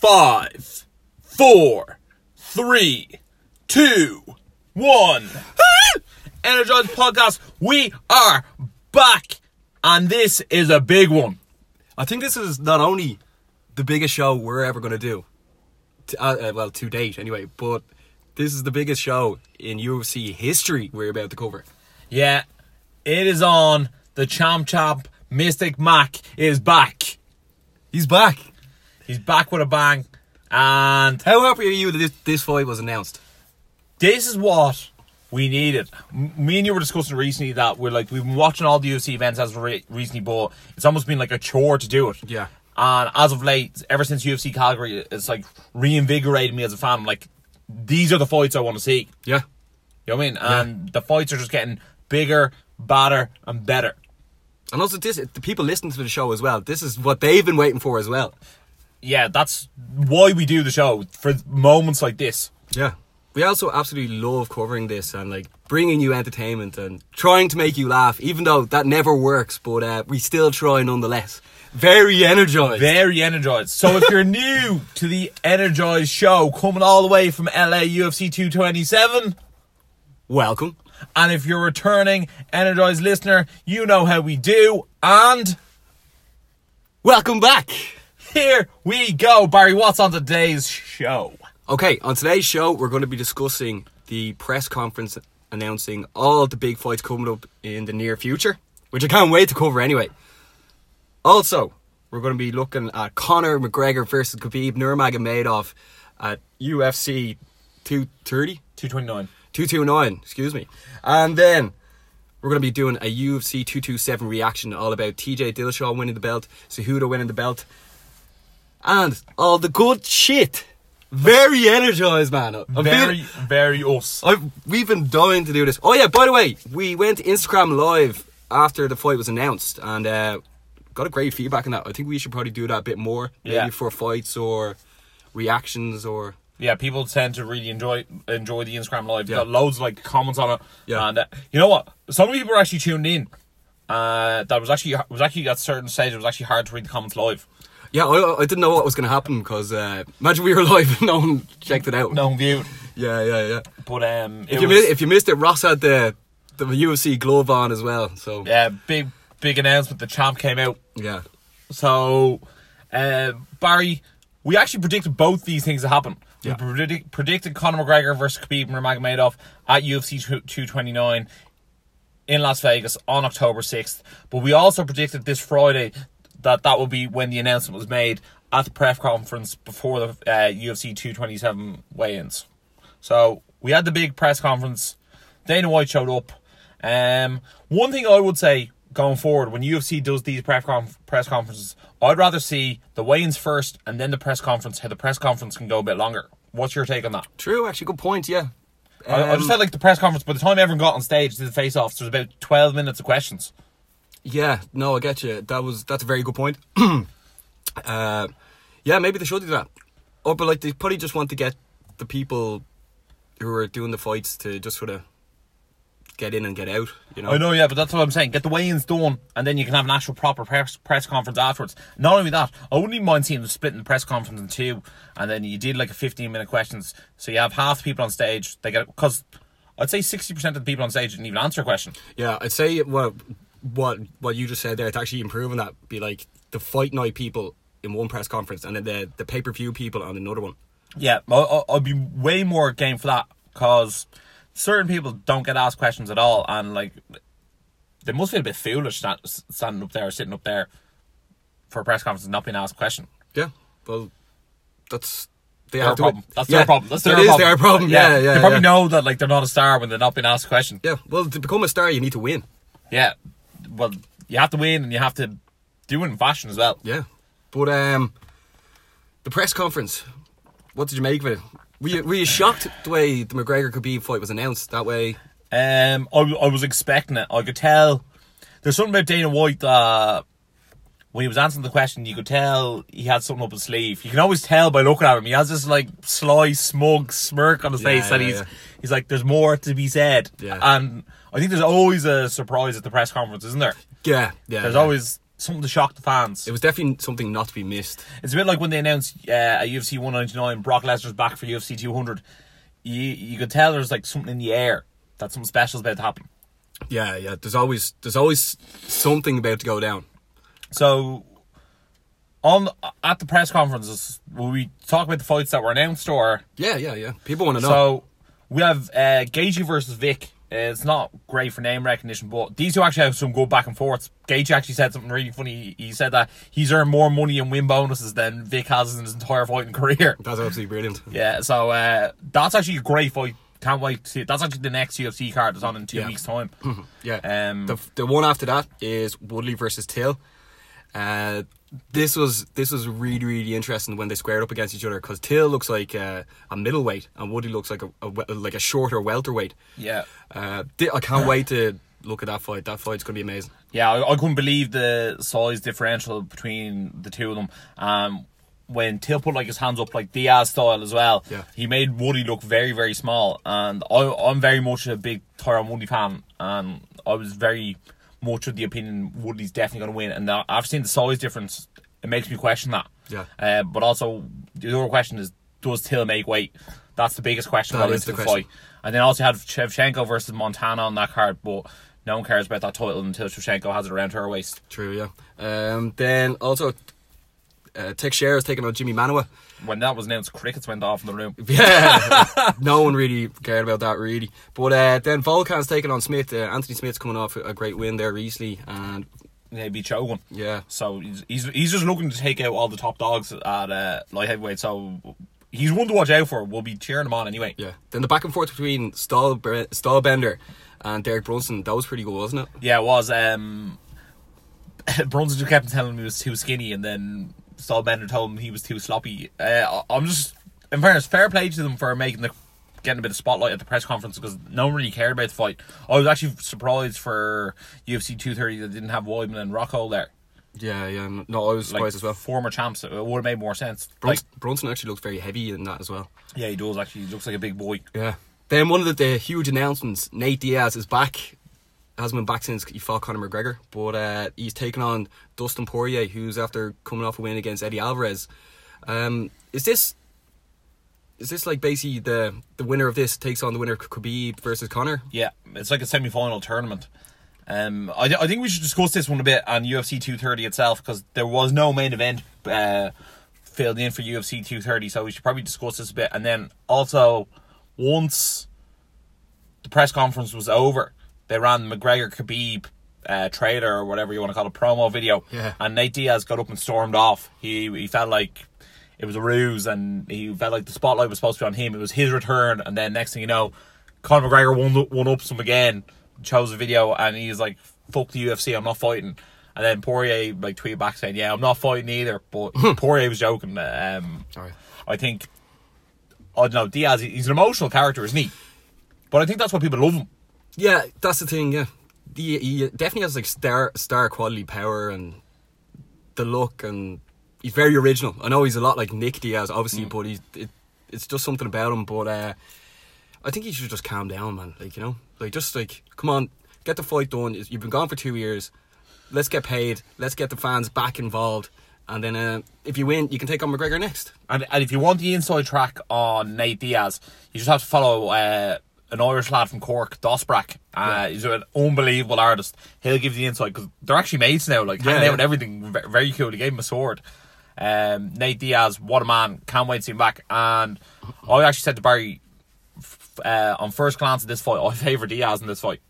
five, four, three, two, one. Energize Podcast, we are back. And this is a big one. I think this is not only the biggest show we're ever going to do, to, uh, uh, well, to date anyway, but this is the biggest show in UFC history we're about to cover. Yeah, it is on. The Champ Champ Mystic Mac is back. He's back. He's back with a bang. And How happy are you that this, this fight was announced? this is what we needed. Me and you were discussing recently that we're like we've been watching all the UFC events as of re- recently, but it's almost been like a chore to do it. Yeah. And as of late, ever since UFC Calgary, it's like reinvigorated me as a fan. I'm like, these are the fights I want to see. Yeah. You know what I mean? And the fights are just getting bigger, badder, and better. And also, this the people listening to the show as well. This is what they've been waiting for as well. Yeah, that's why we do the show for moments like this. Yeah. We also absolutely love covering this and like bringing you entertainment and trying to make you laugh, even though that never works. But uh, we still try nonetheless. Very energized. Very energized. So if you're new to the Energized show, coming all the way from LA UFC 227, Welcome. and if you're a returning Energized listener, you know how we do. And Welcome back. Here we go. Barry, what's on today's show? Okay, on today's show, we're going to be discussing the press conference announcing all the big fights coming up in the near future, which I can't wait to cover anyway. Also, we're going to be looking at Conor McGregor versus Khabib Nurmagomedov at UFC 230, 229. 229, excuse me. And then we're going to be doing a UFC 227 reaction all about TJ Dillashaw winning the belt, Cejudo winning the belt, and all the good shit. Very energized, man. I'm Very, feeling- very us. I've, we've been dying to do this. Oh yeah, by the way, we went Instagram live after the fight was announced and uh, got a great feedback on that. I think we should probably do that a bit more, maybe Yeah. for fights or reactions or Yeah, people tend to really enjoy enjoy the Instagram live. Yeah. Got loads of like comments on it. Yeah. And uh, you know what? Some people were actually tuned in. Uh, that was actually was actually at certain stage. It was actually hard to read the comments live. Yeah. I, I didn't know what was going to happen because uh, imagine we were live and no one checked it out. No view. Yeah, yeah, yeah. But um, If you, was, mi- if you missed it, Ross had the the UFC glove on as well. So yeah, big big announcement. The champ came out. yeah, So, uh, Barry, we actually predicted both these things to happen. Yeah. We predict, predicted Conor McGregor versus Khabib Nurmagomedov at UFC 229 in Las Vegas on October 6th. But we also predicted this Friday that that would be when the announcement was made at the press conference before the uh, UFC 227 weigh-ins. So we had the big press conference. Dana White showed up. Um, one thing I would say going forward when UFC does these press conf- press conferences, I'd rather see the weigh-ins first and then the press conference. How the press conference can go a bit longer. What's your take on that? true. Actually, good point. Yeah. I, I just Um, felt like the press conference. By the time everyone got on stage to the face-offs, there was about twelve minutes of questions. Yeah, no, I get you. That was that's a very good point. uh, yeah, maybe they should do that. Or but like they probably just want to get the people who are doing the fights to just sort of get in and get out. You know. I know, yeah, but that's what I'm saying. Get the weigh-ins done, and then you can have an actual proper press press conference afterwards. Not only that, I wouldn't even mind seeing them splitting the press conference in two, and then you did like a 15 minute questions. So you have half the people on stage. They get because I'd say 60 percent of the people on stage didn't even answer a question. Yeah, I'd say what what what you just said there. It's actually improving that. Be like the fight night people in one press conference, and then the the pay per view people on another one. Yeah, I- I- I'd be way more game for that because certain people don't get asked questions at all, and like they must feel a bit foolish sta- standing up there, sitting up there for a press conference and not being asked a question. Yeah, well, that's they Their problem. That's yeah, their problem. That's that their is problem. their problem. Yeah, yeah. They probably yeah. know that like they're not a star when they're not being asked a question. Yeah, well, to become a star, you need to win. Yeah, well, you have to win and you have to do it in fashion as well. Yeah, but um, the press conference. What did you make of it? Were you, were you shocked the way the McGregor Khabib fight was announced that way? Um, I, I was expecting it. I could tell. There's something about Dana White that when he was answering the question, you could tell he had something up his sleeve. You can always tell by looking at him. He has this like sly, smug smirk on his Yeah, face that he's yeah. he's like, "There's more to be said." Yeah. And I think there's always a surprise at the press conference, isn't there? Yeah, yeah. There's yeah. always something to shock the fans. It was definitely something not to be missed. It's a bit like when they announced uh, at UFC 199 Brock Lesnar's back for UFC 200. You you could tell there's like something in the air that something special is about to happen. Yeah, yeah. There's always there's always something about to go down. So on at the press conferences, will we talk about the fights that were announced or Yeah, yeah, yeah. People want to know. so we have uh, Gaethje versus Vick. It's not great for name recognition, but these two actually have some good back and forths. Gaethje actually said something really funny. He said that he's earned more money and win bonuses than Vick has in his entire fighting career. That's absolutely brilliant. Yeah, so uh, that's actually a great fight. Can't wait to see it. That's actually the next UFC card that's on in two Yeah. weeks' time. Yeah. Um, the the one after that is Woodley versus Till. Uh, this was this was really really interesting when they squared up against each other because Till looks like uh, a middleweight and Woody looks like a, a like a shorter welterweight. Yeah. Uh, I can't wait to look at that fight. That fight's gonna be amazing. Yeah, I, I couldn't believe the size differential between the two of them. Um, when Till put like his hands up like Diaz style as well, Yeah. he made Woody look very very small. And I, I'm very much a big Tyron Woodley fan, and I was very much of the opinion Woodley's definitely going to win. And I've seen the size difference, it makes me question that. Yeah. Uh, but also the other question is, does Till make weight? That's the biggest question going is into the fight. And then also you had Shevchenko versus Montaño on that card, but no one cares about that title until Shevchenko has it around her waist. True, yeah. Um, then also, uh, Teixeira is taking on Jimi Manuwa. When that was announced, crickets went off in the room. Yeah, no one really cared about that really. But uh, then Volkan's taking on Smith. Uh, Anthony Smith's coming off a great win there recently, and They beat Shogun. yeah, So he's, he's he's just looking to take out all the top dogs at uh, light heavyweight. So he's one to watch out for. We'll be cheering him on anyway. yeah. Then the back and forth between Stahl, Stylebender and Derek Brunson, that was pretty good, wasn't it? Yeah, it was. Um, Brunson just kept telling me he was too skinny, and then Stylebender told him he was too sloppy. Uh, I'm just, in fairness, fair play to them for making the getting a bit of spotlight at the press conference because no one really cared about the fight. I was actually surprised for UFC 230 that didn't have Weidman and Rocco there. Yeah, yeah. No, I was Like surprised as well. former champs, it would have made more sense. Brunson, Like, Brunson actually looks very heavy in that as well. yeah, he does actually. He looks like a big boy. Yeah. Then one of the, the huge announcements: Nate Diaz is back. Hasn't been back since he fought Conor McGregor, but uh, he's taken on Dustin Poirier, who's after coming off a win against Eddie Alvarez. Um, is this is this like basically the the winner of this takes on the winner of Khabib versus Conor? Yeah, it's like a semi-final tournament. Um, I, I think we should discuss this one a bit on UFC 230 itself because there was no main event uh, filled in for UFC 230, so we should probably discuss this a bit. And then also, once the press conference was over, they ran McGregor Khabib uh, trailer or whatever you want to call it promo video, Yeah. and Nate Diaz got up and stormed off. He he felt like it was a ruse, and he felt like the spotlight was supposed to be on him. It was his return, and then next thing you know, Conor McGregor won one ups him again, chose a video, and he's like, "Fuck the UFC, I'm not fighting." And then Poirier like tweeted back saying, "Yeah, I'm not fighting either." But Poirier was joking. Um, Alright. I think I don't know Diaz. He's an emotional character, isn't he? But I think that's why people love him. Yeah, that's the thing. Yeah, he, he definitely has like star star quality power and the look, and he's very original. I know he's a lot like Nick Diaz, obviously, but he's it, it's just something about him. But uh, I think he should just calm down, man. Like you know, like just like come on, get the fight done. You've been gone for two years. Let's get paid. Let's get the fans back involved. And then uh, if you win, you can take on McGregor next. And, and if you want the inside track on Nate Diaz, you just have to follow uh, an Irish lad from Cork, Dosbrack. Uh, He's an unbelievable artist. He'll give you the insight because they're actually mates now, like Yeah, hanging yeah. out and everything. Very cool. He gave him a sword. Um, Nate Diaz, what a man! Can't wait to see him back. And I actually said to Barry uh, on first glance at this fight, I favour Diaz in this fight.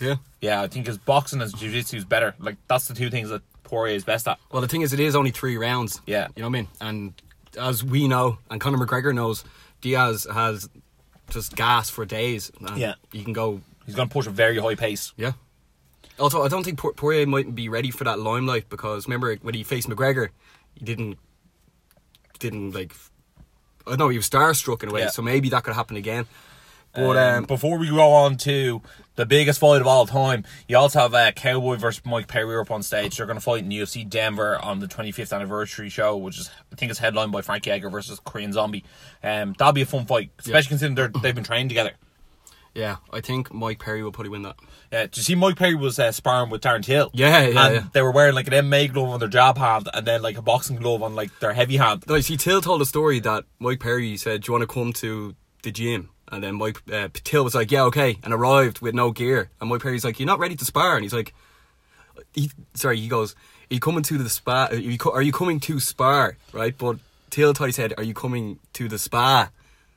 Yeah. Yeah, I think his boxing and his jiu-jitsu is better. Like that's the two things that Poirier is best at. Well, the thing is, it is only three rounds. Yeah. You know what I mean? And as we know, and Conor McGregor knows, Diaz has just gas for days. And Yeah. You can go, He's going to push a very high pace. yeah. Also, I don't think Poirier might be ready for that limelight because remember when he faced McGregor, he didn't, didn't like, I don't know, he was starstruck in a way. Yeah. So maybe that could happen again. But Um, um, before we go on to the biggest fight of all time, you also have uh, Cowboy versus Mike Perry up on stage. They're going to fight in UFC Denver on the 25th anniversary show, which is I think is headlined by Frankie Edgar versus Korean Zombie. Um, that'll be a fun fight, especially considering they're, they've been training together. Yeah, I think Mike Perry will probably win that. Yeah, did you see Mike Perry was uh, sparring with Darren Till? Yeah, yeah, and yeah. they were wearing like an MMA glove on their jab hand and then like a boxing glove on like their heavy hand. No, see, Till told a story that Mike Perry said, "Do you want to come to the gym?" And then Mike uh, Till was like, "Yeah, okay," and arrived with no gear. And Mike Perry's like, "You're not ready to spar," and he's like, he, "Sorry," he goes, "Are you coming to the spa? Are you, co- are you coming to spar?" Right? But Till he said, "Are you coming to the spa?"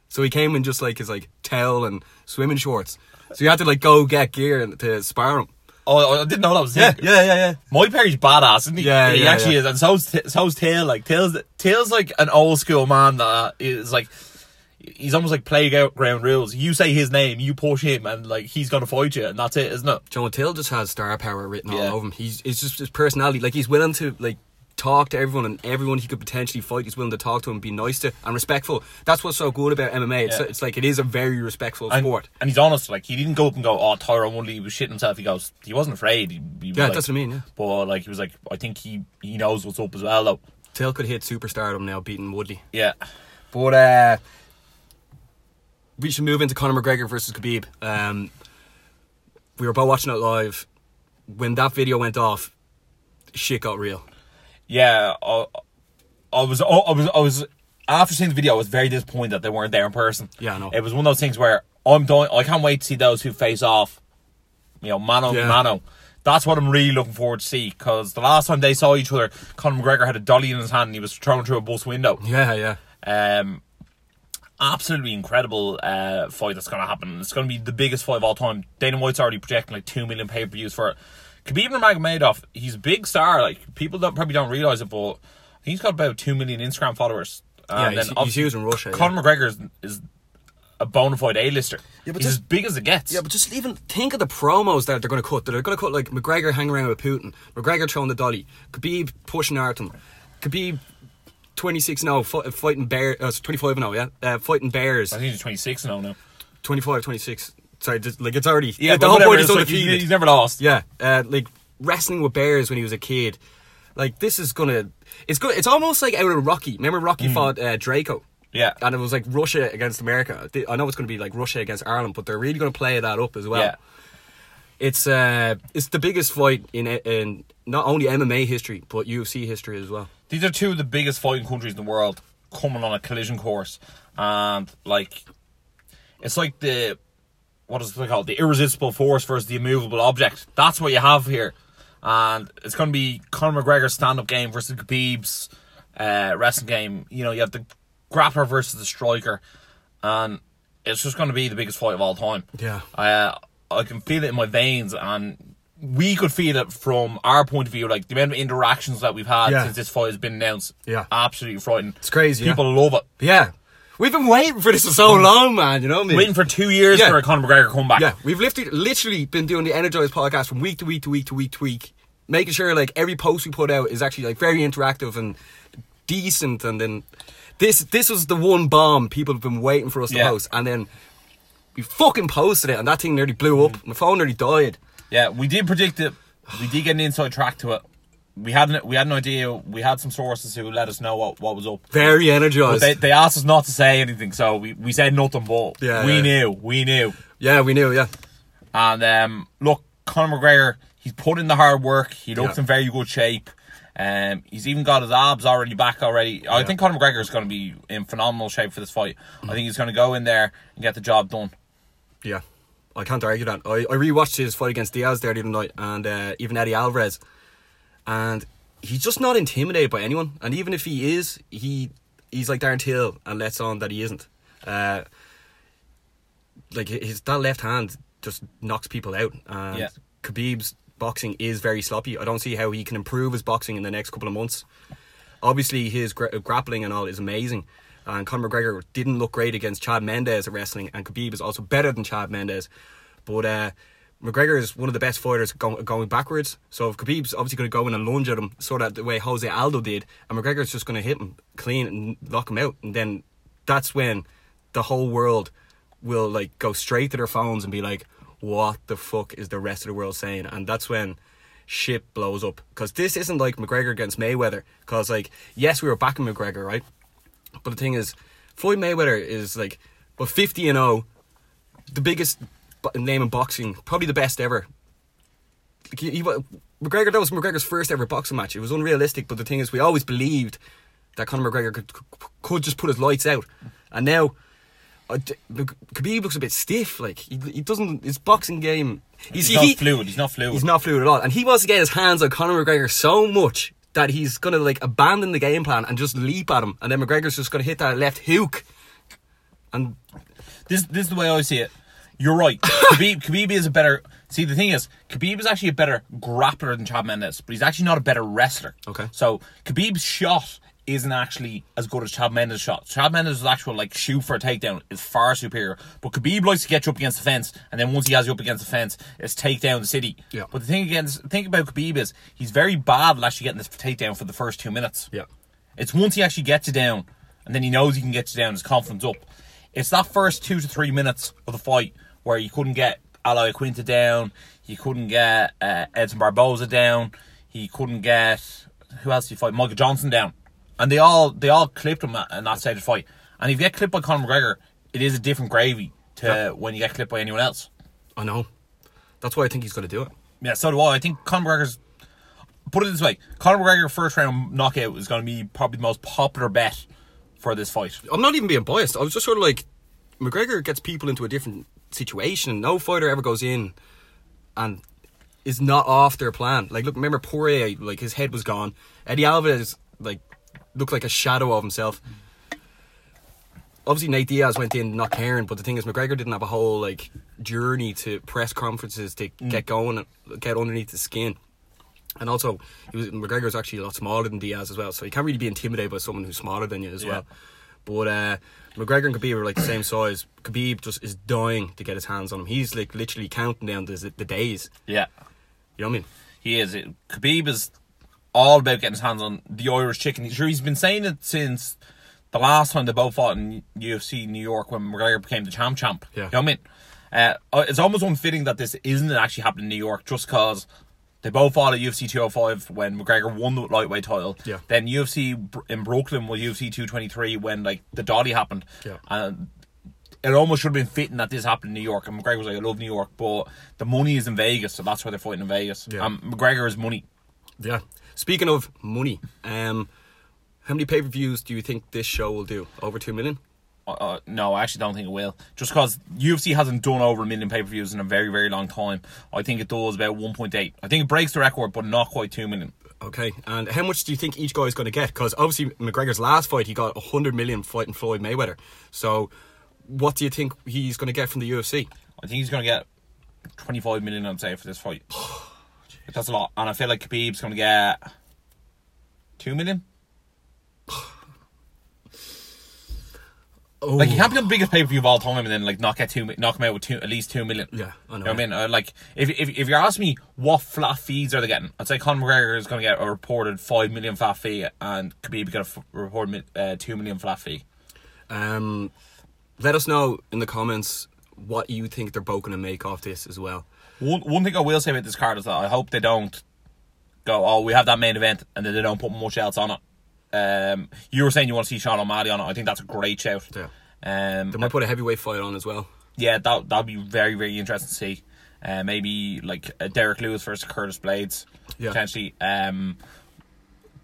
So he came in just like his like towel and swimming shorts. So you had to like go get gear and- to spar him. Oh, I didn't know that was Yeah, it. yeah, yeah, yeah. Mike Perry's badass, isn't he? Yeah, he yeah, actually yeah. is, and so's T- so's Tail. Like Tail's Tail's like an old school man that is like he's almost like playground rules. You say his name, you push him, and like he's gonna fight you, and that's it, isn't it? John Till just has star power written Yeah. all over him. He's it's just his personality. Like he's willing to like talk to everyone and everyone he could potentially fight. He's willing to talk to and be nice to and respectful. That's what's so good about MMA. It's, Yeah. it's like it is a very respectful And, sport. and he's honest. Like he didn't go up and go, "Oh, Tyron Woodley was shitting himself." He goes, he wasn't afraid. He, he Yeah, like- that's what I mean. Yeah, But like he was like, I think he he knows what's up as well, though. Till could hit superstardom now, beating Woodley. Yeah, But uh, we should move into Conor McGregor versus Khabib. Um, we were both watching it live. When that video went off, shit got real. yeah. I, I was, I was, I was. After seeing the video, I was very disappointed that they weren't there in person. Yeah, I know. It was one of those things where I'm dying. I can't wait to see those who face off. You know, mano Yeah. mano. That's what I'm really looking forward to see. Because the last time they saw each other, Conor McGregor had a dolly in his hand and he was thrown through a bus window. Yeah, yeah. Um, absolutely incredible uh, fight that's going to happen. It's going to be the biggest fight of all time. Dana White's already projecting like two million pay per views for it. Khabib Nurmagomedov, he's a big star. Like people don't probably don't realize it, but he's got about two million Instagram followers. Yeah, And he's- he's obviously huge in Russia, yeah. Conor McGregor is, is a bona fide A-lister. Yeah, but he's just- as big as it gets. Yeah, but just even think of the promos that they're going to cut. That they're going to cut like McGregor hanging around with Putin, McGregor throwing the dolly, Khabib pushing him, Khabib 26 now fi- fighting bear, uh, 25 now, yeah, uh, fighting bears, I think he's 26 now. now. 25, 26. Sorry, just, like it's already Yeah, the whole point is like he's, he's never lost. Yeah, uh, like wrestling with bears when he was a kid. Like this is gonna, it's good. It's almost like out of Rocky. Remember Rocky fought uh, Drago. Yeah. and it was like Russia against America. I know it's going to be like Russia against Ireland, but they're really going to play that up as well. Yeah. It's uh, it's the biggest fight in in not only MMA history but UFC history as well. These are two of the biggest fighting countries in the world coming on a collision course, and like, it's like the what is it called? The irresistible force versus the immovable object. That's what you have here, and it's going to be Conor McGregor's stand-up game versus Khabib's uh, wrestling game. You know, you have the grappler versus the striker, and it's just going to be the biggest fight of all time. Yeah. uh, I can feel it in my veins, and we could feel it from our point of view, like the amount of interactions that we've had Yeah. since this fight has been announced. Yeah. absolutely frightening. It's crazy, yeah. People love it. Yeah, we've been waiting for this for so mm. long, man. You know what I mean? Waiting for two years Yeah. for a Conor McGregor comeback. Yeah, we've literally, literally been doing the Energized podcast from week to week to week to week to week, making sure like every post we put out is actually like very interactive and decent. And then this this was the one bomb people have been waiting for us to Yeah. post, and then we fucking posted it, and that thing nearly blew up. Mm. My phone nearly died. Yeah, we did predict it. We did get an inside track to it. We had an, we had an idea. We had some sources who let us know what, what was up. Very energized. they, they asked us not to say anything, so we, we said nothing. But Yeah, we yeah. knew, we knew. yeah, we knew. Yeah, And um, look, Conor McGregor, he's put in the hard work. He looks Yeah. in very good shape. Um, he's even got his abs already back already. I think Conor McGregor is going to be in phenomenal shape for this fight. I think he's going to go in there and get the job done. yeah. I can't argue that. I, I rewatched his fight against Diaz there the other night, and uh, even Eddie Alvarez, and he's just not intimidated by anyone. And even if he is, he he's like Darren Till and lets on that he isn't. Uh, like his that left hand just knocks people out. And Yeah. Khabib's boxing is very sloppy. I don't see how he can improve his boxing in the next couple of months. Obviously, his gra- grappling and all is amazing. And Conor McGregor didn't look great against Chad Mendes at wrestling, and Khabib is also better than Chad Mendes. But uh, McGregor is one of the best fighters go- going backwards. So if Khabib's obviously going to go in and lunge at him, sort of the way Jose Aldo did, and McGregor's just going to hit him clean and knock him out, and then that's when the whole world will like go straight to their phones and be like, "What the fuck is the rest of the world saying?" And that's when shit blows up because this isn't like McGregor against Mayweather. Because like, yes, we were backing McGregor, right? But the thing is, Floyd Mayweather is like, but fifty and zero, the biggest name in boxing, probably the best ever. Like, he, he, McGregor, that was McGregor's first ever boxing match. It was unrealistic, but the thing is, we always believed that Conor McGregor could, could just put his lights out, and now. uh, Khabib looks a bit stiff. Like he, he doesn't. His boxing game. He's he- not he- fluid. He's not fluid. He's not fluid at all, and he wants to get his hands on Conor McGregor so much that he's gonna like abandon the game plan and just leap at him, and then McGregor's just gonna hit that left hook, and This this is the way I see it. You're right. Khabib, Khabib is a better. See, the thing is, Khabib is actually a better grappler than Chad Mendes, but he's actually not a better wrestler. Okay. So Khabib's shot isn't actually as good as Chad Mendes' shot. Chad Mendes' actual like shoot for a takedown is far superior. But Khabib likes to get you up against the fence, and then once he has you up against the fence, it's take down the city. Yeah. But the thing again, the thing about Khabib is he's very bad at actually getting this takedown for the first two minutes. yeah, It's once he actually gets you down, and then he knows he can get you down, his confidence up. It's that first two to three minutes of the fight where you couldn't get Al Iaquinta down, you couldn't get uh, Edson Barboza down, he couldn't get who else did he fight? Michael Johnson down, and they all they all clipped him in that stage of the fight. And if you get clipped by Conor McGregor, it is a different gravy to Yeah. when you get clipped by anyone else. I know. That's why I think he's gonna do it. Yeah, so do I. I think Conor McGregor's. Put it this way: Conor McGregor first round knockout is going to be probably the most popular bet for this fight. I'm not even being biased. I was just sort of like, McGregor gets people into a different situation. No fighter ever goes in and is not off their plan. Like, look, remember Poirier? Like his head was gone. Eddie Alvarez like looked like a shadow of himself. Obviously, Nate Diaz went in not caring, but the thing is, McGregor didn't have a whole like journey to press conferences to get going, and get underneath the skin. And also, he was McGregor was actually a lot smaller than Diaz as well, so you can't really be intimidated by someone who's smaller than you as Yeah. well. But uh, McGregor and Khabib are like the same size. Khabib just is dying to get his hands on him. He's like literally counting down the, the days. Yeah, You know what I mean? he is. It, Khabib is all about getting his hands on the Irish chicken. Sure, he's been saying it since the last time they both fought in UFC New York when McGregor became the champ champ. Yeah. You know what I mean? Uh, it's almost unfitting that this isn't actually happening in New York just because they both fought at UFC 205 when McGregor won the lightweight title. Yeah. Then UFC in Brooklyn was UFC 223 when like the Dolly happened. Yeah. And it almost should have been fitting that this happened in New York. And McGregor was like, I love New York, but the money is in Vegas, so that's why they're fighting in Vegas. Yeah. Um, McGregor is money. Yeah. Speaking of money, um, how many pay per views do you think this show will do? Over two million? Uh, uh, no, I actually don't think it will. Just because UFC hasn't done over a million pay per views in a very, very long time. I think it does about 1.8. I think it breaks the record, but not quite 2 million. Okay, and how much do you think each guy is going to get? Because obviously McGregor's last fight, he got 100 million fighting Floyd Mayweather. So, what do you think he's going to get from the UFC? I think he's going to get 25 million, I'd say, for this fight. That's a lot. And I feel like Khabib's going to get 2 million. Oh, Like, you can't be the biggest pay per view of all time and then, like, knock, get two, knock him out with two, at least 2 million. Yeah, I know. You know what I mean? Uh, like, if, if if you're asking me what flat fees are they getting, I'd say Conor McGregor is going to get a reported five million flat fee, and Khabib get a f- reported uh, two million flat fee. Um, let us know in the comments what you think they're both going to make off this as well. One one thing I will say about this card is that I hope they don't go, oh, we have that main event, and then they don't put much else on it. Um, you were saying you want to see Sean O'Malley on it. I think that's a great shout. Yeah. Um, They might put a heavyweight fight on as well. yeah, that that'd be very very interesting to see. Uh, maybe like uh, Derrick Lewis versus Curtis Blaydes Yeah. potentially. Um,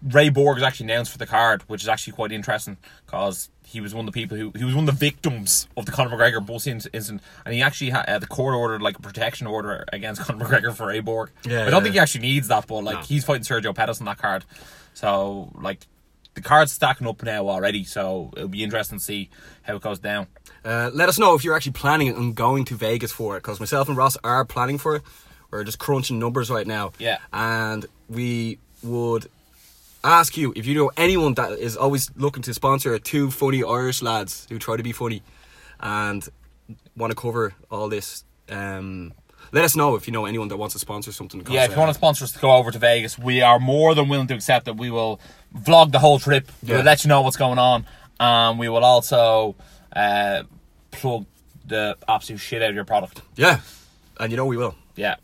Ray Borg is actually announced for the card, which is actually quite interesting because he was one of the people who he was one of the victims of the Conor McGregor bus incident, and he actually had uh, the court ordered like a protection order against Conor McGregor for Ray Borg. Yeah, I don't yeah, think he actually needs that, but like No. he's fighting Sergio Pettis on that card, so like the card's stacking up now already. So it'll be interesting to see how it goes down. Uh, let us know if you're actually planning on going to Vegas for it, because myself and Ross are planning for it. We're just crunching numbers right now. Yeah. And we would ask you if you know anyone that is always looking to sponsor two funny Irish lads who try to be funny and want to cover all this. Um, let us know if you know anyone that wants to sponsor something. Yeah, if you uh, want to sponsor us to go over to Vegas, we are more than willing to accept that. We will vlog the whole trip. Yeah. We'll let you know what's going on. Um, we will also uh, plug the absolute shit out of your product. Yeah. And you know we will. Yeah.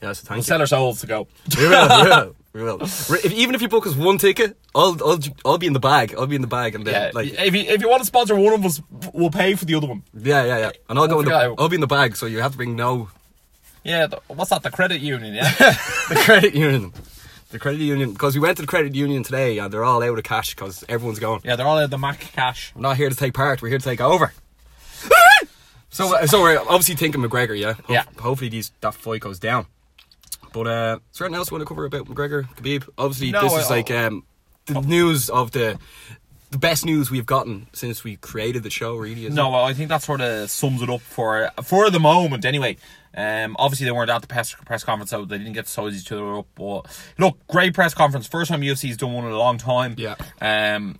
Yeah, so thank We'll you. sell our souls to go. we will, we will, We will. If, even if you book us one ticket, I'll, I'll I'll be in the bag. I'll be in the bag, and then Yeah, like if you if you want to sponsor one of us, we'll pay for the other one. yeah, yeah, yeah. And I'll go in the out. I'll be in the bag, so you have to bring no Yeah, the, what's that? The credit union, yeah. the credit union. The credit union, because we went to the credit union today, and they're all out of cash because everyone's going. yeah, they're all out of the Mac cash. We're not here to take part. We're here to take over. so, so we're obviously thinking McGregor, yeah. Ho- Yeah. Hopefully, these that fight goes down. But uh, is there anything else you want to cover about McGregor, Khabib? Obviously, No, this is like um, the news of the the best news we've gotten since we created the show. Really, isn't No, well, I think that sort of sums it up for for the moment. Anyway, um, obviously they weren't at the press press conference, so they didn't get to size each other up. But look, great press conference. First time UFC's done one in a long time. Yeah. Um,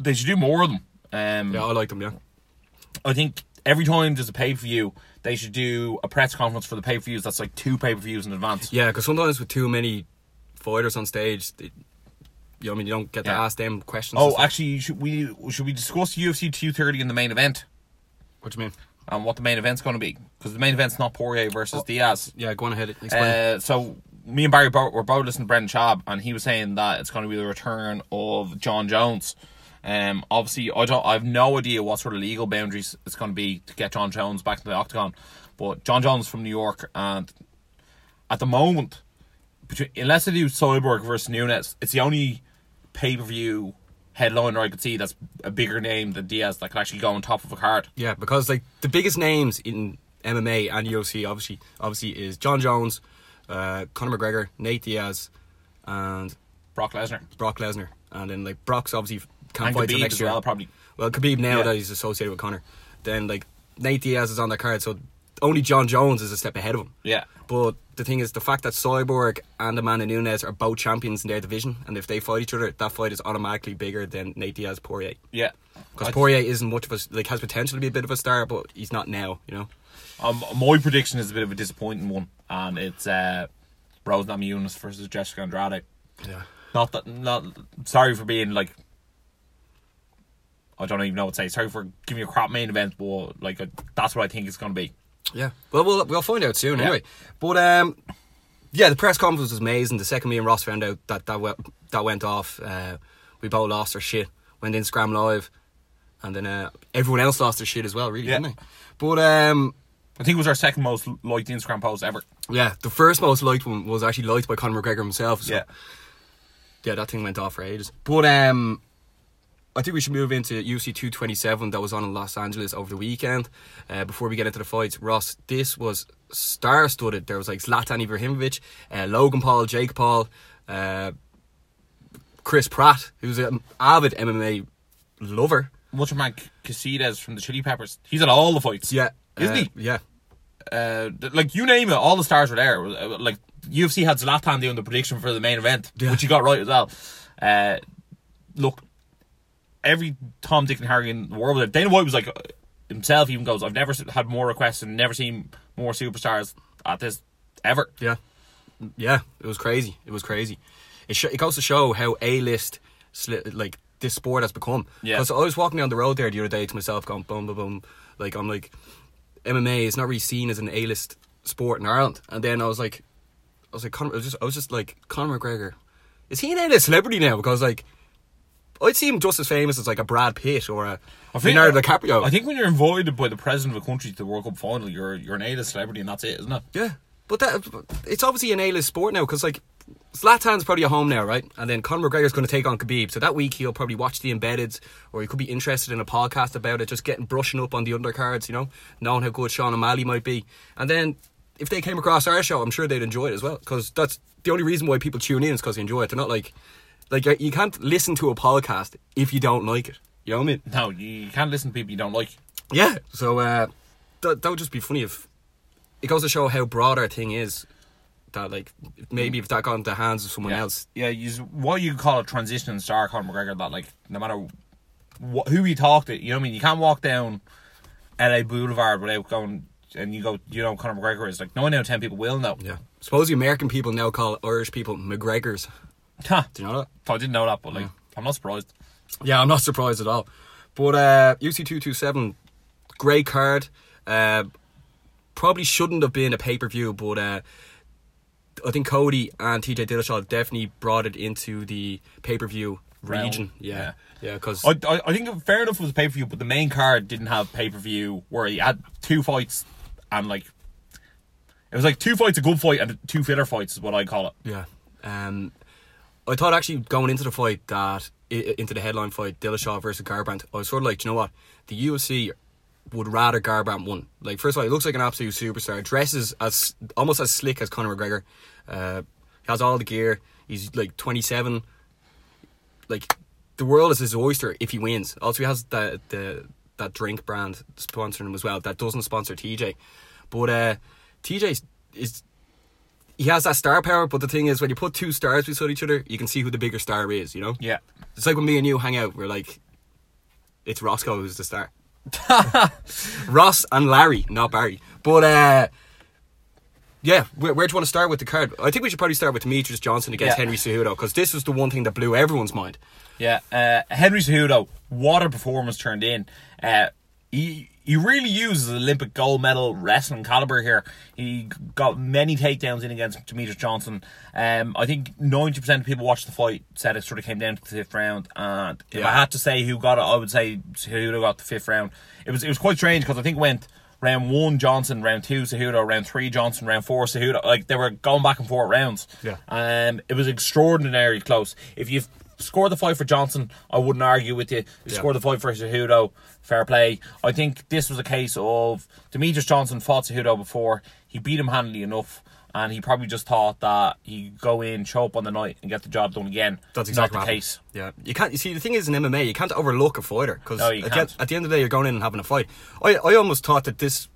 they should do more of them. Um. Yeah, I like them. Yeah, I think every time there's a pay per view, they should do a press conference for the pay per views. That's like two pay per views in advance. yeah, because sometimes with too many fighters on stage, they, you know, I mean, you don't get to Yeah. ask them questions. Oh, actually, should we should we discuss UFC 230 in the main event what do you mean? and what the main event's going to be? Because the main event's not Poirier versus Diaz. Yeah, go on ahead. Explain. Uh, so me and Barry both, were both listening to Brendan Schaub, and he was saying that it's going to be the return of Jon Jones. Um, obviously, I don't. I have no idea what sort of legal boundaries it's going to be to get Jon Jones back to the octagon. But Jon Jones from New York, and at the moment, between, unless they do Cyborg versus Nunes, it's the only pay per view headliner I could see that's a bigger name than Diaz that could actually go on top of a card. Yeah, because like the biggest names in MMA and UFC obviously obviously is Jon Jones, uh, Conor McGregor, Nate Diaz, and Brock Lesnar Brock Lesnar, and then like Brock's obviously can't and fight till next year. well, probably. Well, Khabib now Yeah. that he's associated with Conor, then like Nate Diaz is on that card, so only Jon Jones is a step ahead of him. Yeah. But the thing is, the fact that Cyborg and Amanda Nunes are both champions in their division, and if they fight each other, that fight is automatically bigger than Nate Diaz Poirier. Yeah. Because Poirier isn't much of a like has potential to be a bit of a star, but he's not now. You know. Um, my prediction is a bit of a disappointing one, and it's uh, Rose Namajunas versus Jessica Andrade. Yeah. Not that, not sorry for being like, I don't even know what to say. Sorry for giving you a crap main event, but like uh, that's what I think it's going to be. Yeah. Well, we'll we'll find out soon Yeah. anyway. But um, yeah, the press conference was amazing. The second me and Ross found out that that went, that went off, uh, we both lost our shit. Went in Instagram live, and then uh, everyone else lost their shit as well. Really, Yeah. didn't they? But um, I think it was our second most liked Instagram post ever. yeah, the first most liked one was actually liked by Conor McGregor himself. So, Yeah. yeah, that thing went off for ages. But um, I think we should move into UFC 227 that was on in Los Angeles over the weekend. Uh, before we get into the fights, Ross, this was star-studded. There was like Zlatan Ibrahimovic, uh, Logan Paul, Jake Paul, uh, Chris Pratt, who's an avid MMA lover. Much man Kiedis from the Chili Peppers. He's at all the fights. Yeah, Isn't uh, he? Yeah, Uh, like you name it, all the stars were there. Uh, Like UFC had Zlatan doing the prediction for the main event, Yeah. which he got right as well. Uh, look, every Tom, Dick, and Harry in the world. Dana White was like uh, himself. Even goes, I've never had more requests and never seen more superstars at this ever. Yeah, yeah, it was crazy. It was crazy. It sh- it goes to show how a list sli- like this sport has become. Yeah. Because I was walking down the road there the other day to myself, going boom, boom, boom. Like I'm like, MMA is not really seen as an A list sport in Ireland. And then I was like, I was like, Conor, I was just, I was just like, Conor McGregor, is he an A list celebrity now? Because like. I'd see him just as famous as like a Brad Pitt or a I think- Leonardo DiCaprio. I think when you're invited by the president of a country to the World Cup final, you're you're an A-list celebrity, and that's it, isn't it? Yeah, but that it's obviously an A-list sport now because like Zlatan's probably at home now, right? And then Conor McGregor's going to take on Khabib. So that week he'll probably watch the embedded, or he could be interested in a podcast about it, just getting brushing up on the undercards, you know, knowing how good Sean O'Malley might be. And then if they came across our show, I'm sure they'd enjoy it as well because that's the only reason why people tune in is because they enjoy it. They're not like like you can't listen to a podcast if you don't like it. You know what I mean? No, you can't listen to people you don't like. Yeah. So uh, that that would just be funny if it goes to show how broad our thing is. That like maybe if that got into the hands of someone yeah. else. Yeah, you, what you call a transitioning star, Conor McGregor, that like no matter what, who you talk to, you know what I mean. You can't walk down LA Boulevard without going and you go, you know, Conor McGregor is like no one out of ten people will know. Yeah. Suppose the American people now call Irish people McGregors. Ha. Do you know that? I didn't know that, but like I'm not surprised. Yeah, I'm not surprised at all. But uh, UC two two seven, great card. Uh, probably shouldn't have been a pay per view, but uh, I think Cody and TJ Dillashaw definitely brought it into the pay per view region. Yeah, yeah, because I, I, I think fair enough it was a pay per view, but the main card didn't have pay per view where he had two fights and like it was like two fights a good fight and two filler fights is what I call it. yeah. Um, I thought actually going into the fight that into the headline fight Dillashaw versus Garbrandt, I was sort of like, "Do you know what, the UFC would rather Garbrandt won. Like first of all, he looks like an absolute superstar. Dresses as almost as slick as Conor McGregor. Uh, he has all the gear. He's like 27. Like the world is his oyster if he wins. Also, he has that the that drink brand sponsoring him as well. That doesn't sponsor TJ, but uh, TJ is he has that star power. But the thing is, when you put two stars beside each other, you can see who the bigger star is. You know, Yeah. it's like when me and you hang out. We're like, it's Roscoe who's the star. Ross and Larry, not Barry. But uh, yeah, where, where do you want to start with the card? I think we should probably start with Demetrius Johnson against Yeah. Henry Cejudo because this was the one thing that blew everyone's mind. Yeah, uh, Henry Cejudo, what a performance turned in. Uh, he he really uses Olympic gold medal wrestling caliber here. He got many takedowns in against Demetrius Johnson. Um, I think ninety percent of people watched the fight said it sort of came down to the fifth round. And if Yeah. I had to say who got it, I would say Cejudo got the fifth round. It was it was quite strange because I think it went round one Johnson, round two Cejudo, round three Johnson, round four Cejudo. Like they were going back and forth rounds. Yeah. Um, it was extraordinarily close. If you scored the fight for Johnson, I wouldn't argue with you. Yeah. scored the fight for Cejudo, fair play. I think this was a case of Demetrius Johnson fought Cejudo before. He beat him handily enough. And he probably just thought that he'd go in, show up on the night, and get the job done again. That's exactly not the case. Yeah, you can't. You see, the thing is in MMA, you can't overlook a fighter because No, at. The, at the end of the day, you're going in and having a fight. I, I almost thought that this.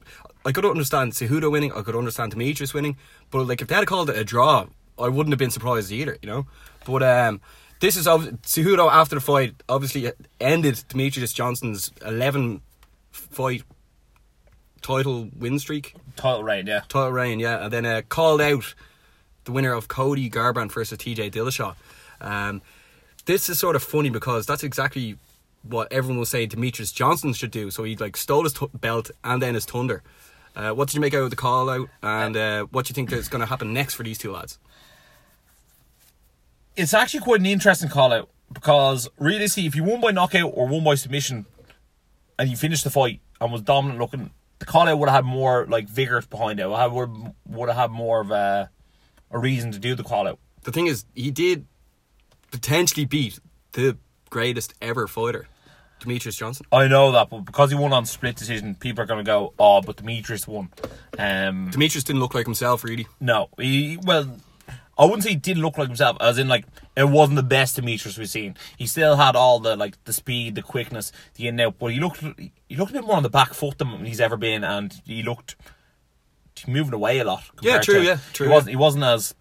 I could understand Cejudo winning. I could understand Demetrius winning. But like, if they had called it a draw, I wouldn't have been surprised either. You know. But um, this is Cejudo after the fight. Obviously, ended Demetrius Johnson's 11 fight title win streak. Title reign, yeah. Title reign, yeah, and then uh, called out the winner of Cody Garbrandt versus TJ Dillashaw. Um, this is sort of funny because that's exactly what everyone was saying Demetrius Johnson should do. So he like stole his t- belt and then his thunder. Uh, what did you make out of the call out, and uh, what do you think is going to happen next for these two lads? It's actually quite an interesting call out because realistically, if you won by knockout or won by submission and you finished the fight and was dominant looking, the call out would have had more like vigor behind it. Would have, would, would have had more of a, a reason to do the call out. The thing is, he did potentially beat the greatest ever fighter, Demetrius Johnson. I know that, but because he won on split decision, people are going to go, "Oh, but Demetrius won." Um, Demetrius didn't look like himself, really. no, he well, I wouldn't say he didn't look like himself, as in like it wasn't the best Demetrius we've seen. He still had all the like the speed, the quickness, the in and out, but he looked he looked a bit more on the back foot than he's ever been, and he looked moving away a lot. Yeah, true, to- yeah, true, He yeah. wasn't he wasn't as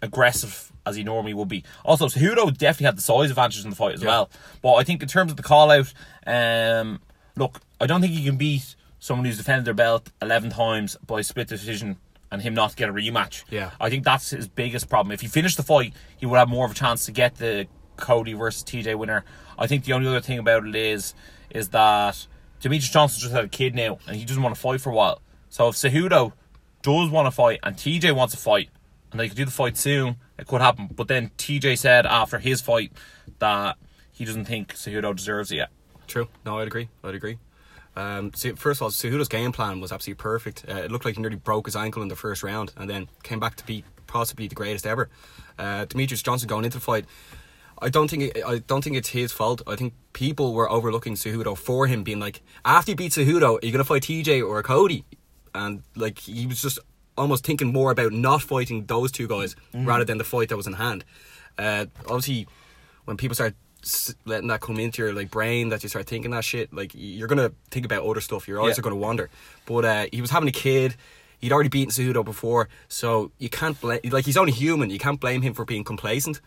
aggressive as he normally would be. Also, Cejudo definitely had the size advantage in the fight as Yeah. well. But I think in terms of the call out, um, look, I don't think you can beat someone who's defended their belt eleven times by split decision and him not get a rematch. Yeah. I think that's his biggest problem. If he finished the fight, he would have more of a chance to get the Cody versus TJ winner. I think the only other thing about it is is that Demetrius Johnson just had a kid now and he doesn't want to fight for a while. So if Cejudo does want to fight and TJ wants to fight and they could do the fight soon, it could happen. But then TJ said after his fight that he doesn't think Cejudo deserves it yet. True. No, I'd agree. I'd agree. Um, see, first of all, Cejudo's game plan was absolutely perfect. Uh, it looked like he nearly broke his ankle in the first round, and then came back to be possibly the greatest ever. Uh, Demetrius Johnson going into the fight, I don't think it, I don't think it's his fault. I think people were overlooking Cejudo for him, being like, after you beat Cejudo, are you gonna fight TJ or Cody? And like he was just almost thinking more about not fighting those two guys rather than the fight that was in hand. Uh, obviously, when people start letting that come into your like brain, that you start thinking that shit, like you're gonna think about other stuff. Your eyes Yeah. are gonna wander. But uh, he was having a kid. He'd already beaten Cejudo before, so you can't blame. Like he's only human. You can't blame him for being complacent.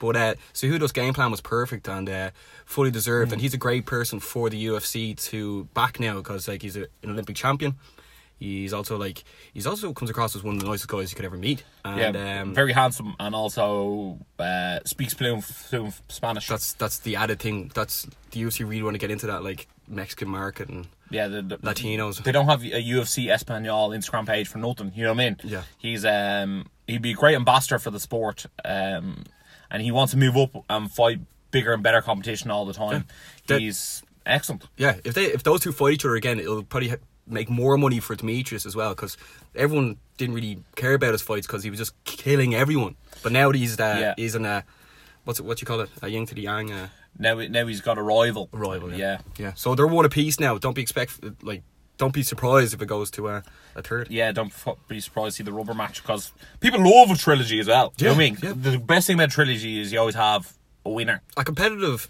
But uh, Cejudo's game plan was perfect and uh, fully deserved, and he's a great person for the UFC to back now because like he's a, an Olympic champion. He's also like he's also comes across as one of the nicest guys you could ever meet. And, yeah, um, very handsome and also uh, speaks fluent, fluent Spanish. that's that's the added thing. That's the UFC really want to get into that like Mexican market and Yeah, the, the, Latinos. They don't have a UFC Espanol Instagram page for nothing. You know what I mean? Yeah. He's um he'd be a great ambassador for the sport. Um, and he wants to move up and fight bigger and better competition all the time. That- He's excellent. Yeah, if they if those two fight each other again, it'll probably make more money for Demetrius as well because everyone didn't really care about his fights because he was just killing everyone. But now that he's uh, Yeah. he's in a what's it what you call it a yin to the yang uh, Now, now he's got a rival. rival. Yeah. yeah. So they're one apiece now. Don't be expect like don't be surprised if it goes to uh, a third. Yeah, don't be surprised to see the rubber match because people love a trilogy as well. Do you know what I mean? Yeah, yeah. The best thing about a trilogy is you always have a winner. A competitive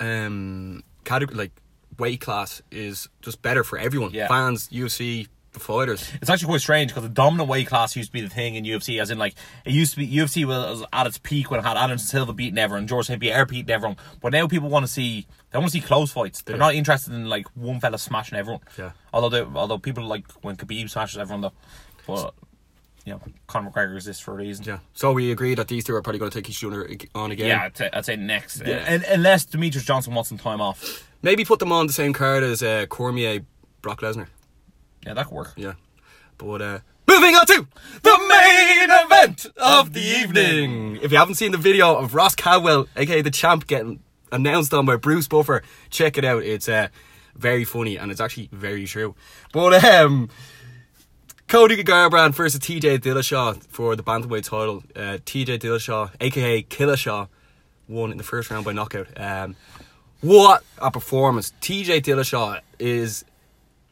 um category like weight class is just better for everyone. Yeah. Fans, UFC, the fighters. It's actually quite strange because the dominant weight class used to be the thing in UFC, as in like it used to be UFC was at its peak when it had Anderson Silva beating everyone, and George St. Pierre beating everyone. But now people want to see they want to see close fights. They're Yeah. not interested in like one fella smashing everyone. Yeah. Although they, although people like when Khabib smashes everyone though, but you know Conor McGregor exists for a reason. Yeah. So we agree that these two are probably going to take each other on again. Yeah, I'd say, I'd say next, Yeah. and, unless Demetrious Johnson wants some time off. Maybe put them on the same card as uh, Cormier, Brock Lesnar. Yeah, that could work. Yeah. But uh, moving on to the main event of the evening. If you haven't seen the video of Ross Cadwell, aka the champ, getting announced on by Bruce Buffer, check it out. It's uh, very funny and it's actually very true. But um, Cody Garbrandt versus TJ Dillashaw for the bantamweight title. Uh, TJ Dillashaw, aka Killashaw, won in the first round by knockout. Um, what a performance! TJ Dillashaw is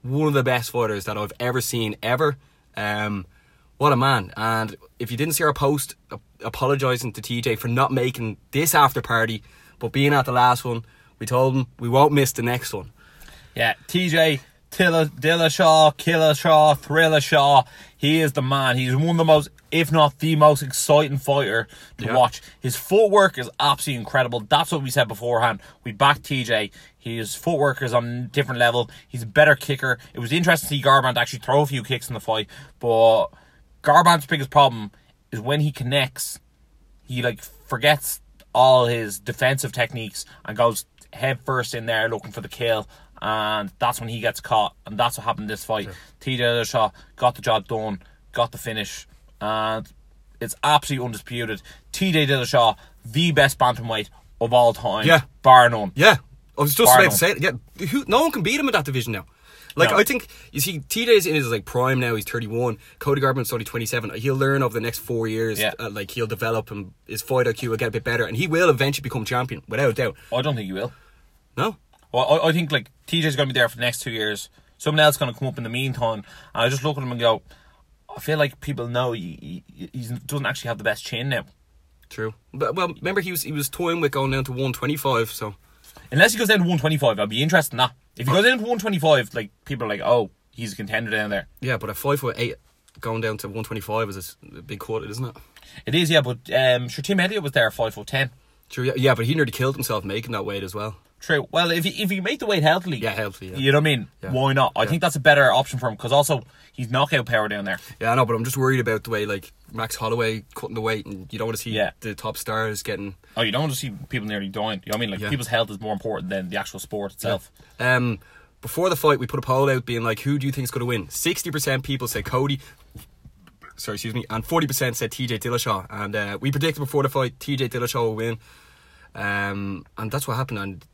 one of the best fighters that I've ever seen ever. Um, what a man! And if you didn't see our post apologising to TJ for not making this after party, but being at the last one, we told him we won't miss the next one. Yeah, TJ Tilla, Dillashaw, Killashaw, Thrillashaw. He is the man. He's one of the most, if not the most exciting fighter to Yeah. watch. His footwork is absolutely incredible. That's what we said beforehand. We backed TJ. His footwork is on a different level. He's a better kicker. It was interesting to see Garbrandt actually throw a few kicks in the fight, but Garbrandt's biggest problem is when he connects, he like forgets all his defensive techniques and goes head first in there looking for the kill and that's when he gets caught and that's what happened in this fight TJ Dillashaw got the job done got the finish and it's absolutely undisputed TJ Dillashaw the best bantamweight of all time Yeah. bar none Yeah, I was just Bar about none. to say it. Yeah, who, no one can beat him in that division now. Like No. I think you see, TJ's in his like prime now. He's thirty one. Cody Garbrandt's only twenty seven. He'll learn over the next four years. Yeah. Uh, like he'll develop and his fight IQ will get a bit better, and he will eventually become champion without a doubt. I don't think he will No, Well, I, I think like TJ's going to be there for the next two years. Someone else going to come up in the meantime, and I just look at him and go, I feel like people know he, he he doesn't actually have the best chin now. true. But well, remember he was he was toying with going down to one twenty five. So Unless he goes down to 125, I'd be interested in that. If he goes down to 125, like people are like, oh, he's a contender down there. yeah, but a five foot eight going down to one twenty five is a big cut, isn't it? It is, yeah, but um, sure, Tim Elliott was there, five foot ten. True. Yeah, yeah, but he nearly killed himself making that weight as well. True. Well, if you, if he make the weight healthily, Yeah, healthy, yeah. you know what I mean. Yeah. Why not? I Yeah. think that's a better option for him because also he's knockout power down there. Yeah, I know, but I'm just worried about the way like Max Holloway cutting the weight, and you don't want to see Yeah. the top stars getting Oh, you don't want to see people nearly dying. You know what I mean? Like Yeah. people's health is more important than the actual sport itself. Um, before the fight, we put a poll out being like, who do you think is going to win? 60% people said Cody. Sorry, excuse me. And 40% said TJ Dillashaw. And uh, we predicted before the fight, TJ Dillashaw will win. Um, and that's what happened. And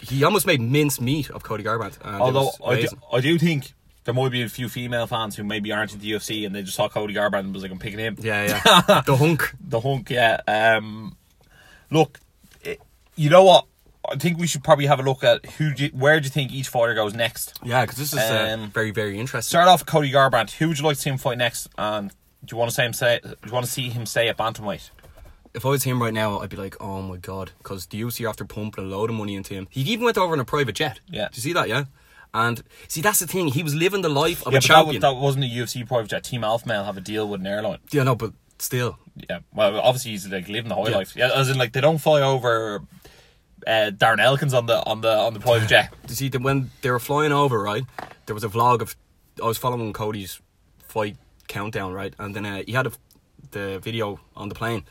he almost made mince meat of Cody Garbrandt. And Although I do. I do think there might be a few female fans who maybe aren't into the UFC and they just saw Cody Garbrandt and was like, I'm picking him. Yeah, yeah. the hunk. The hunk, yeah. Um, look, it, you know what? I think we should probably have a look at who. Do you, where do you think each fighter goes next? Yeah, because this is uh, Um, very, very interesting. Start off with Cody Garbrandt. Who would you like to see him fight next? And do you want to see him say? Do you want to see him stay at bantamweight? If I was him right now, I'd be like, oh my god, because the UFC after pumping a load of money into him. He even went over in a private jet. Yeah. Do you see that? Yeah. And see, that's the thing. He was living the life of Yeah, a but that, champion. that wasn't a UFC private jet. Team Alpha Male have a deal with an airline. yeah, no, but still. Yeah, well, obviously he's like living the high Yeah. life. Yeah, as in like they don't fly over uh, Darren Elkins on the on the on the private jet. You see, that when they were flying over, right, there was a vlog of I was following Cody's fight countdown, right, and then uh, he had a, the video on the plane,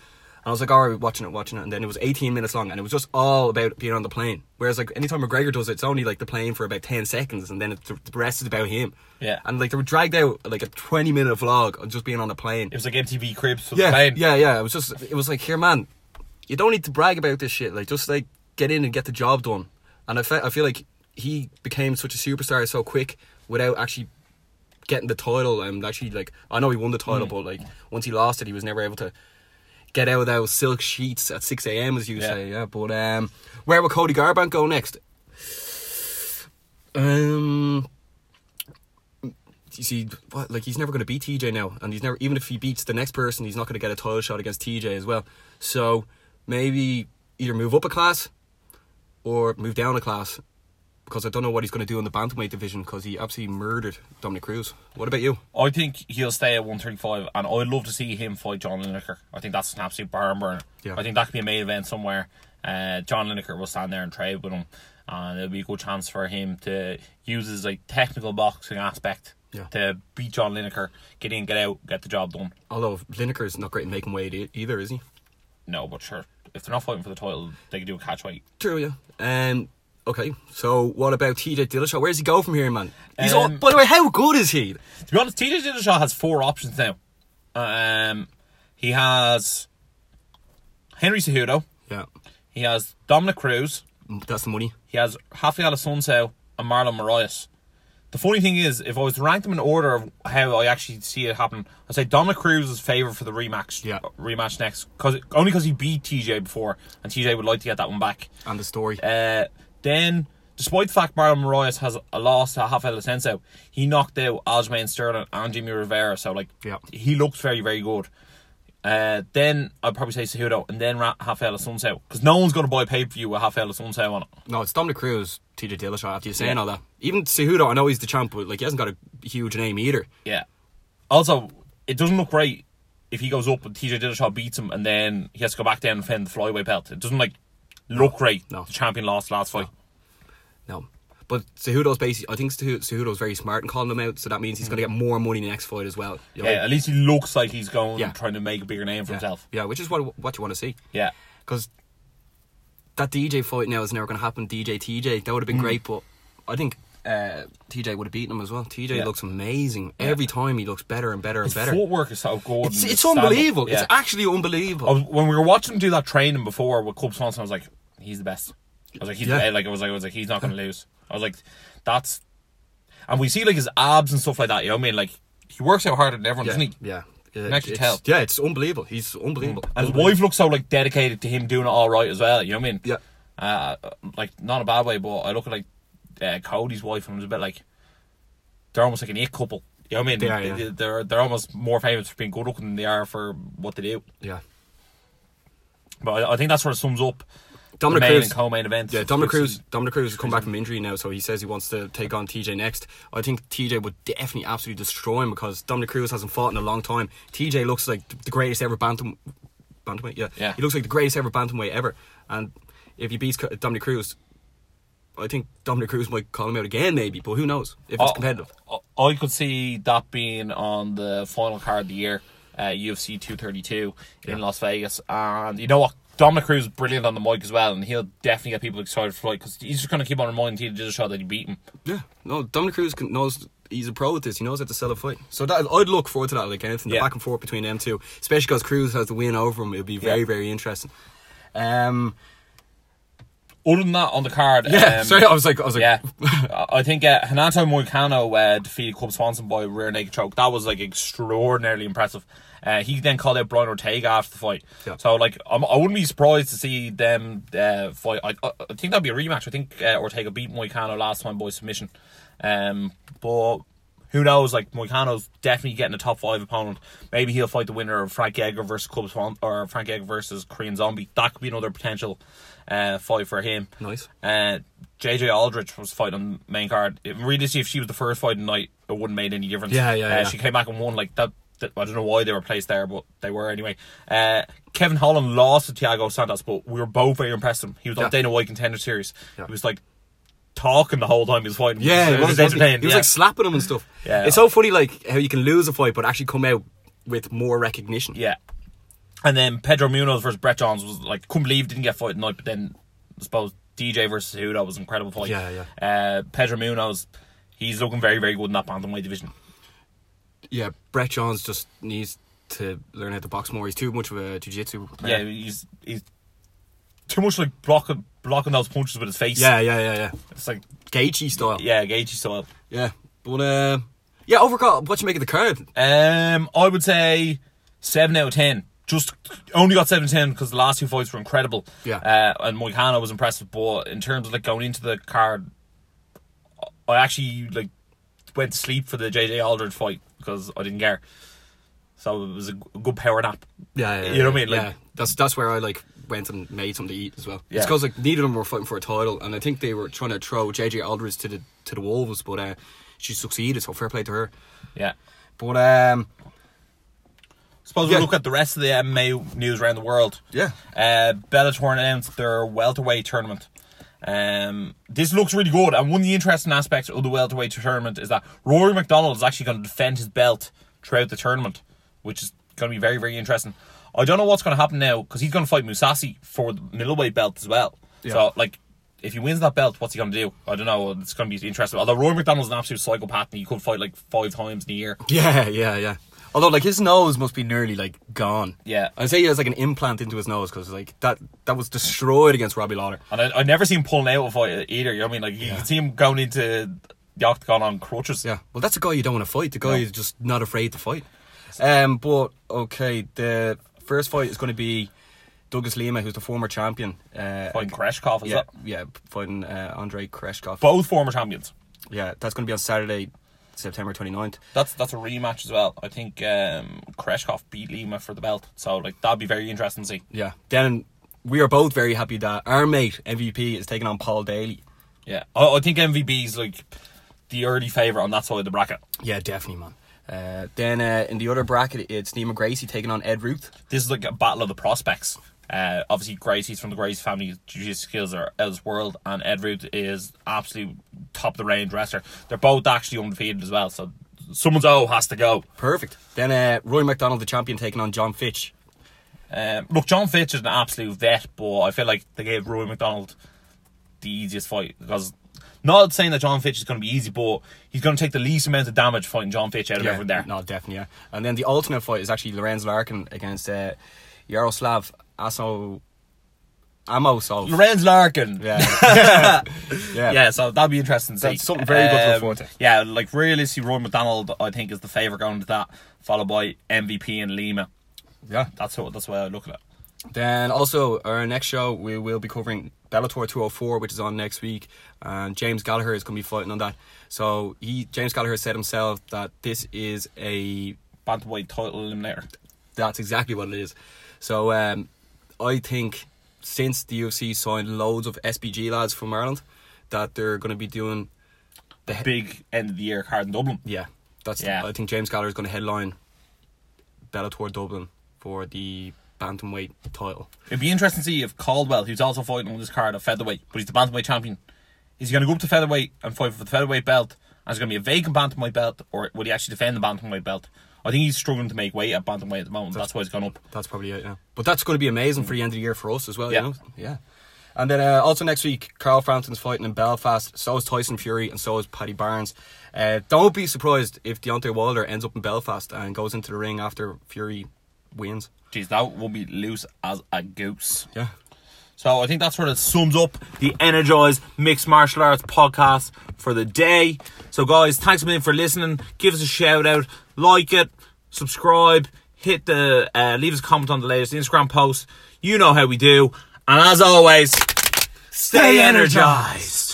I was like, all right, watching it, watching it, and then it was 18 minutes long, and it was just all about being on the plane. Whereas like anytime McGregor does it, it's only like the plane for about 10 seconds, and then it, the rest is about him. Yeah. And like they were dragged out like a 20 minute vlog of just being on the plane. It was like MTV Cribs yeah, the plane. yeah, yeah. It was just, it was like, here, man, you don't need to brag about this shit. Like, just like get in and get the job done. And I, fe- I feel like he became such a superstar so quick without actually getting the title and actually like I know he won the title, Mm. but like once he lost it, he was never able to get out of those silk sheets at six a.m. as you Yeah. say. Yeah, but um, where will Cody Garbrandt go next? Um. You see, what like he's never going to beat TJ now, and he's never even if he beats the next person, he's not going to get a title shot against TJ as well. So maybe either move up a class or move down a class because I don't know what he's going to do in the bantamweight division because he absolutely murdered Dominick Cruz. What about you? I think he'll stay at 135, and I'd love to see him fight John Lineker. I think that's an absolute barn burner. Yeah. I think that could be a main event somewhere. Uh, John Lineker will stand there and trade with him, and it'll be a good chance for him to use his like technical boxing aspect Yeah. to beat John Lineker, get in, get out, get the job done. Although Lineker is not great in making weight either, is he? No, but sure, if they're not fighting for the title, they can do a catch weight. True, yeah. Um, okay, so what about TJ Dillashaw? Where does he go from here, man? He's all, Um, by the way, how good is he? To be honest, TJ Dillashaw has four options now. Um, he has Henry Cejudo, Yeah, he has Dominick Cruz, that's the money. He has Raphael Assunção and Marlon Moraes. The funny thing is, if I was to rank them in order of how I actually see it happen, I'd say Dominick Cruz is favourite for the rematch. Yeah. rematch next, cause only because he beat TJ before, and TJ would like to get that one back. And the story. Uh, then, despite the fact Marlon Moraes has a loss to Raphael Assunção, he knocked out Aljamain Sterling and Jimmy Rivera, so like Yeah. he looks very very good. Uh, then I'd probably say Cejudo, and then Ra- Raphael Assunção, because no one's going to buy pay per view with Raphael Assunção on it. no, it's Dominick Cruz, TJ Dillashaw. After you saying Yeah. all that, even Cejudo, I know he's the champ, but like he hasn't got a huge name either. Yeah. Also, it doesn't look right if he goes up and TJ Dillashaw beats him and then he has to go back down and defend the flyweight belt. It doesn't like look great. No. The champion lost last fight. No. But Cejudo's basically, I think Ceju- Cejudo's very smart in calling him out, so that means he's going to get more money in the next fight as well. You know? Yeah, at least he looks like he's going Yeah. trying to make a bigger name for yeah. himself. Yeah, which is what what you want to see. Yeah. Because that DJ fight now is never going to happen. DJ TJ, that would have been great, but I think uh, TJ would have beaten him as well. TJ Yeah. looks amazing every time. He looks better and better and His better. footwork is so good. It's, it's unbelievable. Yeah. It's actually unbelievable. was, when we were watching him do that training before with Cub Swanson, I was like, he's the best. I was like, he's Yeah. like I was like, I was like, he's not going to lose. I was like, that's, and we see like his abs and stuff like that. You know what I mean? Like he works out harder than everyone, yeah, doesn't he? yeah. Actually it's, tell. Yeah, it's unbelievable. He's unbelievable. And his wife looks so like dedicated to him doing it all right as well. You know what I mean? Yeah. Uh, like not a bad way, but I look at like uh, Cody's wife and it was a bit like they're almost like an it couple. You know what I mean? They are, yeah. They're they're almost more famous for being good looking than they are for what they do. Yeah. But I, I think that sort of sums up Dominick main Cruz. and co-main events. Yeah, Dominick Cruz. Dominick Cruz has come back from injury now, so he says he wants to take on TJ next. I think TJ would definitely absolutely destroy him because Dominick Cruz hasn't fought in a long time. TJ looks like the greatest ever bantam bantamweight. Yeah, Yeah. he looks like the greatest ever bantamweight ever. And if he beats Dominick Cruz, I think Dominick Cruz might call him out again, maybe. But who knows if it's Oh, competitive? I- could see that being on the final card of the year, uh, UFC 232 in Yeah. Las Vegas. And you know what? Dominick Cruz is brilliant on the mic as well, and he'll definitely get people excited for it because he's just going to keep on reminding TJ Dillashaw that he beat him. Yeah, no, Dominick Cruz can, knows he's a pro at this. He knows how to sell a fight. So that I'd look forward to that. Like anything, Yeah. the back and forth between them two, especially because Cruz has the win over him. It'll be very, Yeah. very interesting. Um, Other than that, on the card, yeah. um, sorry, I was like, I was like, yeah, I think uh, Renato Moicano uh, defeated Cub Swanson by rear naked choke. That was like extraordinarily impressive. Uh, he then called out Brian Ortega after the fight. Yeah. So like, I'm, I wouldn't be surprised to see them uh, fight. I, I, I think that'd be a rematch. I think uh, Ortega beat Moicano last time by submission. Um, but who knows? Like Moicano's definitely getting a top five opponent. Maybe he'll fight the winner of Frank Edgar versus Cub Swan or Frank Edgar versus Korean Zombie. That could be another potential uh, fight for him. Nice. Uh, JJ Aldrich was fighting on the main card. It, really, if she was the first fight of the night, it wouldn't have made any difference. Yeah, yeah, Uh, yeah. She came back and won like that. That- I don't know why they were placed there, but they were anyway. Uh, Kevin Holland lost to Thiago Santos, but we were both very impressed with him. He was Yeah. on Dana White Contender Series. Yeah. He was like talking the whole time he was fighting. yeah, it he was, was, wasn't he? was yeah. like slapping him and stuff. Yeah. it's so funny, like how you can lose a fight but actually come out with more recognition. yeah. And then Pedro Munhoz versus Brett Johns was like couldn't believe didn't get fight tonight, but then I suppose DJ versus Huda was an incredible fight. Yeah, yeah. Uh, Pedro Munhoz, he's looking very very good in that bantamweight division. Yeah, Brett Johns just needs to learn how to box more. He's too much of a jiu-jitsu Yeah, he's he's too much like blocking blocking those punches with his face. yeah, yeah, yeah, yeah. it's like Gaethje style. yeah, Gagey style. Yeah, but uh, yeah, overall, what you make of the card? Um, I would say seven out of ten. Just only got seven out of ten because the last two fights were incredible. Yeah. uh, and Moicano was impressive, but in terms of like going into the card, I actually like went to sleep for the JJ Aldrich fight because I didn't care. So it was a good power nap. Yeah, yeah, You know what I mean? Like- yeah, that's that's where I like went and made something to eat as well. Yeah. It's because like neither of them were fighting for a title, and I think they were trying to throw JJ Aldrich to the to the wolves, but uh, she succeeded. So fair play to her. Yeah. But um, Suppose Yeah. we look at the rest of the MMA news around the world. yeah, Uh, Bellator announced their welterweight tournament. Um, this looks really good, and one of the interesting aspects of the welterweight tournament is that Rory MacDonald is actually going to defend his belt throughout the tournament, which is going to be very, very interesting. I don't know what's going to happen now because he's going to fight Mousasi for the middleweight belt as well. Yeah. So, like, if he wins that belt, what's he going to do? I don't know. It's going to be interesting. Although Rory MacDonald's an absolute psychopath, and he could fight like five times in a year. yeah, yeah, yeah. Although like his nose must be nearly like gone. Yeah. I'd say he has like an implant into his nose because like that that was destroyed against Robbie Lawler. And I, I never seen him pulling out a fight either. You know what I mean? Like you can see him going into the octagon on crutches. Yeah, well, that's a guy you don't want to fight. The guy No. is just not afraid to fight. Um, but okay, the first fight is going to be Douglas Lima, who's the former champion. Uh, Fighting Koreshkov, is yeah, that? yeah, fighting uh, Andrei Koreshkov. Both former champions. yeah, that's going to be on Saturday, September 29th. That's that's a rematch as well. I think um, Koreshkov beat Lima for the belt, so like that'd be very interesting to see. Yeah, then we are both very happy that our mate MVP is taking on Paul Daly. Yeah, I, I think is like the early favourite on that side of the bracket. Yeah, definitely, man. Uh, then uh, in the other bracket, it's Neiman Gracie taking on Ed Ruth. This is like a battle of the prospects. Uh, obviously, Gracie's from the Gracie family. Jiu-jitsu skills are this world, and Ed Ruth is absolute top of the range wrestler. They're both actually undefeated as well, so someone's O has to go. Perfect. Then uh, Roy MacDonald, the champion, taking on Jon Fitch. Um, look, Jon Fitch is an absolute vet, but I feel like they gave Roy MacDonald the easiest fight because not saying that Jon Fitch is going to be easy, but he's going to take the least amount of damage fighting Jon Fitch out of everyone there. No, definitely, yeah. And then the alternate fight is actually Lorenz Larkin against uh, Yaroslav Aso Amosov. Lorenz Larkin. Yeah. yeah. Yeah, so that'd be interesting to see. That's something very good to look Um, forward to. Yeah, like realistically, Roy MacDonald, I think, is the favourite going to that, followed by MVP and Lima. Yeah. That's what that's way I look at it. Then also our next show we will be covering Bellator 204, which is on next week, and James Gallagher is going to be fighting on that. So he James Gallagher said himself that this is a Bantamweight title eliminator. that's exactly what it is. So um, I think since the UFC signed loads of SBG lads from Ireland, that they're going to be doing the he- Big end of the year card in Dublin. yeah. That's Yeah. I think James Gallagher is going to headline Bellator Dublin for the bantamweight title. It'd be interesting to see if Caldwell, who's also fighting on this card at featherweight, but he's the bantamweight champion, is he going to go up to featherweight and fight for the featherweight belt? And it's going to be a vacant bantamweight belt, or would he actually defend the bantamweight belt? I think he's struggling to make weight at bantamweight at the moment. That's why he's gone up. That's probably it, yeah. But that's going to be amazing for the end of the year for us as well, Yeah. you know? Yeah. And then uh, also next week, Carl Frampton's fighting in Belfast. So is Tyson Fury and so is Paddy Barnes. Uh, don't be surprised if Deontay Wilder ends up in Belfast and goes into the ring after Fury wins. Jeez, that will be loose as a goose. Yeah. So I think that sort of sums up the Energized Mixed Martial Arts podcast for the day. So guys, thanks a million for listening. Give us a shout out, like it, subscribe, hit the uh, leave us a comment on the latest Instagram post. You know how we do. And as always, stay energized.